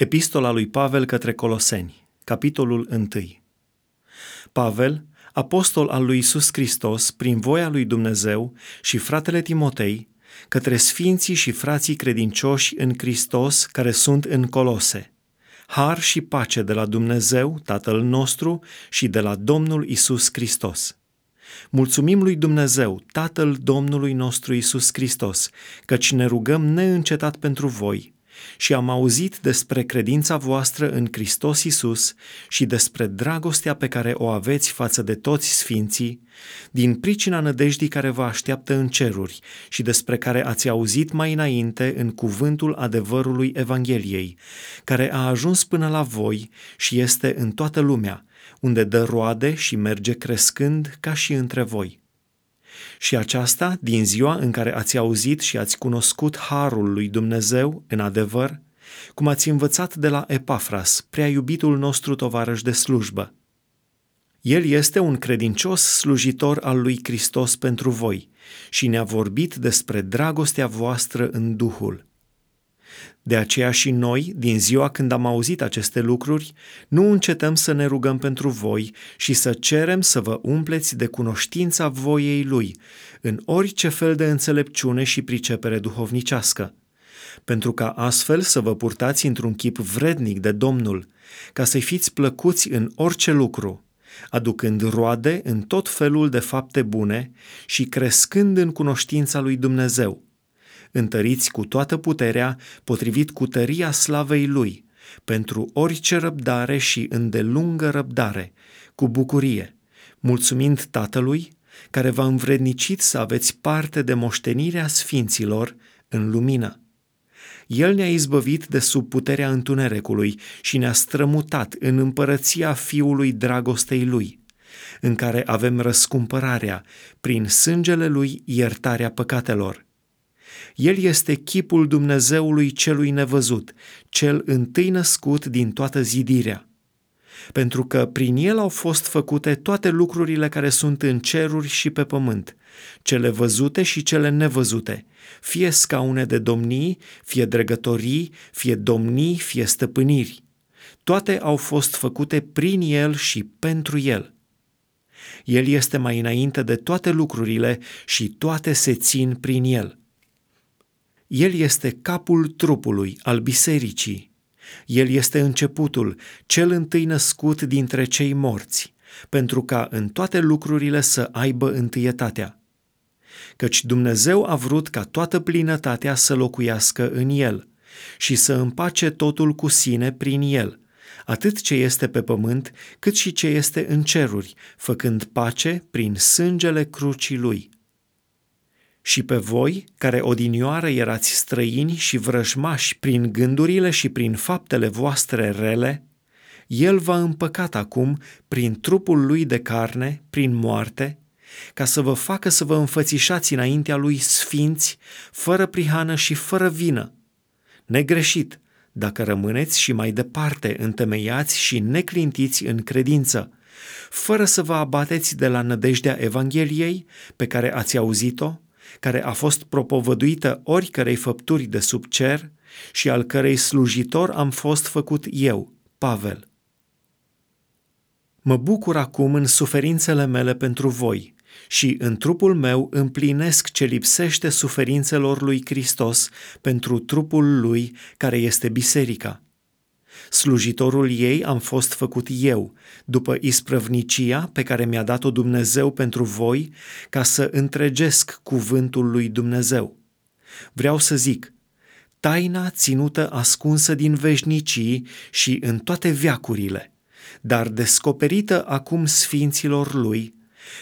Epistola lui Pavel către Coloseni, capitolul 1. Pavel, apostol al lui Isus Hristos, prin voia lui Dumnezeu și fratele Timotei, către sfinții și frații credincioși în Hristos care sunt în Colose. Har și pace de la Dumnezeu, Tatăl nostru, și de la Domnul Isus Hristos. Mulțumim lui Dumnezeu, Tatăl Domnului nostru Isus Hristos, căci ne rugăm neîncetat pentru voi, și am auzit despre credința voastră în Hristos Isus și despre dragostea pe care o aveți față de toți sfinții, din pricina nădejdii care vă așteaptă în ceruri și despre care ați auzit mai înainte în cuvântul adevărului Evangheliei, care a ajuns până la voi și este în toată lumea, unde dă roade și merge crescând ca și între voi. Și aceasta din ziua în care ați auzit și ați cunoscut harul lui Dumnezeu în adevăr, cum ați învățat de la Epafras, prea iubitul nostru tovarăș de slujbă. El este un credincios slujitor al lui Hristos pentru voi și ne-a vorbit despre dragostea voastră în Duhul – de aceea și noi, din ziua când am auzit aceste lucruri, nu încetăm să ne rugăm pentru voi și să cerem să vă umpleți de cunoștința voiei Lui, în orice fel de înțelepciune și pricepere duhovnicească, pentru ca astfel să vă purtați într-un chip vrednic de Domnul, ca să-i fiți plăcuți în orice lucru, aducând roade în tot felul de fapte bune și crescând în cunoștința lui Dumnezeu – întăriți cu toată puterea, potrivit cu tăria slavei Lui, pentru orice răbdare și îndelungă răbdare, cu bucurie, mulțumind Tatălui, care v-a învrednicit să aveți parte de moștenirea sfinților în lumină. El ne-a izbăvit de sub puterea întunericului și ne-a strămutat în împărăția Fiului dragostei Lui, în care avem răscumpărarea, prin sângele Lui iertarea păcatelor – el este chipul Dumnezeului celui nevăzut, cel întâi născut din toată zidirea. Pentru că prin el au fost făcute toate lucrurile care sunt în ceruri și pe pământ, cele văzute și cele nevăzute, fie scaune de domnii, fie dregătorii, fie domnii, fie stăpâniri. Toate au fost făcute prin el și pentru el. El este mai înainte de toate lucrurile și toate se țin prin el. El este capul trupului, al bisericii. El este începutul, cel întâi născut dintre cei morți, pentru ca în toate lucrurile să aibă întâietatea. Căci Dumnezeu a vrut ca toată plinătatea să locuiască în El și să împace totul cu sine prin El, atât ce este pe pământ, cât și ce este în ceruri, făcând pace prin sângele crucii Lui și pe voi, care odinioară erați străini și vrăjmași prin gândurile și prin faptele voastre rele, El v-a împăcat acum prin trupul Lui de carne, prin moarte, ca să vă facă să vă înfățișați înaintea Lui sfinți, fără prihană și fără vină, negreșit, dacă rămâneți și mai departe întemeiați și neclintiți în credință, fără să vă abateți de la nădejdea Evangheliei pe care ați auzit-o, care a fost propovăduită oricărei făpturi de sub cer și al cărei slujitor am fost făcut eu, Pavel. Mă bucur acum în suferințele mele pentru voi și în trupul meu împlinesc ce lipsește suferințelor lui Hristos pentru trupul lui care este biserica Slujitorul ei am fost făcut eu, după isprăvnicia pe care mi-a dat-o Dumnezeu pentru voi, ca să întregesc cuvântul lui Dumnezeu. Vreau să zic, taina ținută ascunsă din veșnicii și în toate veacurile, dar descoperită acum sfinților lui,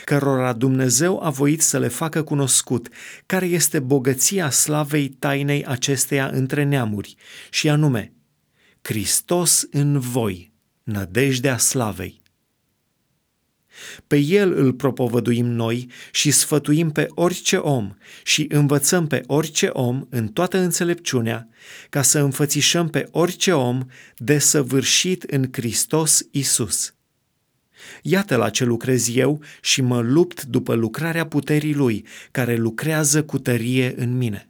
cărora Dumnezeu a voit să le facă cunoscut care este bogăția slavei tainei acesteia între neamuri, și anume – Hristos în voi, nădejdea slavei. Pe El îl propovăduim noi și sfătuim pe orice om și învățăm pe orice om în toată înțelepciunea, ca să înfățișăm pe orice om desăvârșit în Hristos Isus. Iată la ce lucrez eu și mă lupt după lucrarea puterii Lui, care lucrează cu tărie în mine.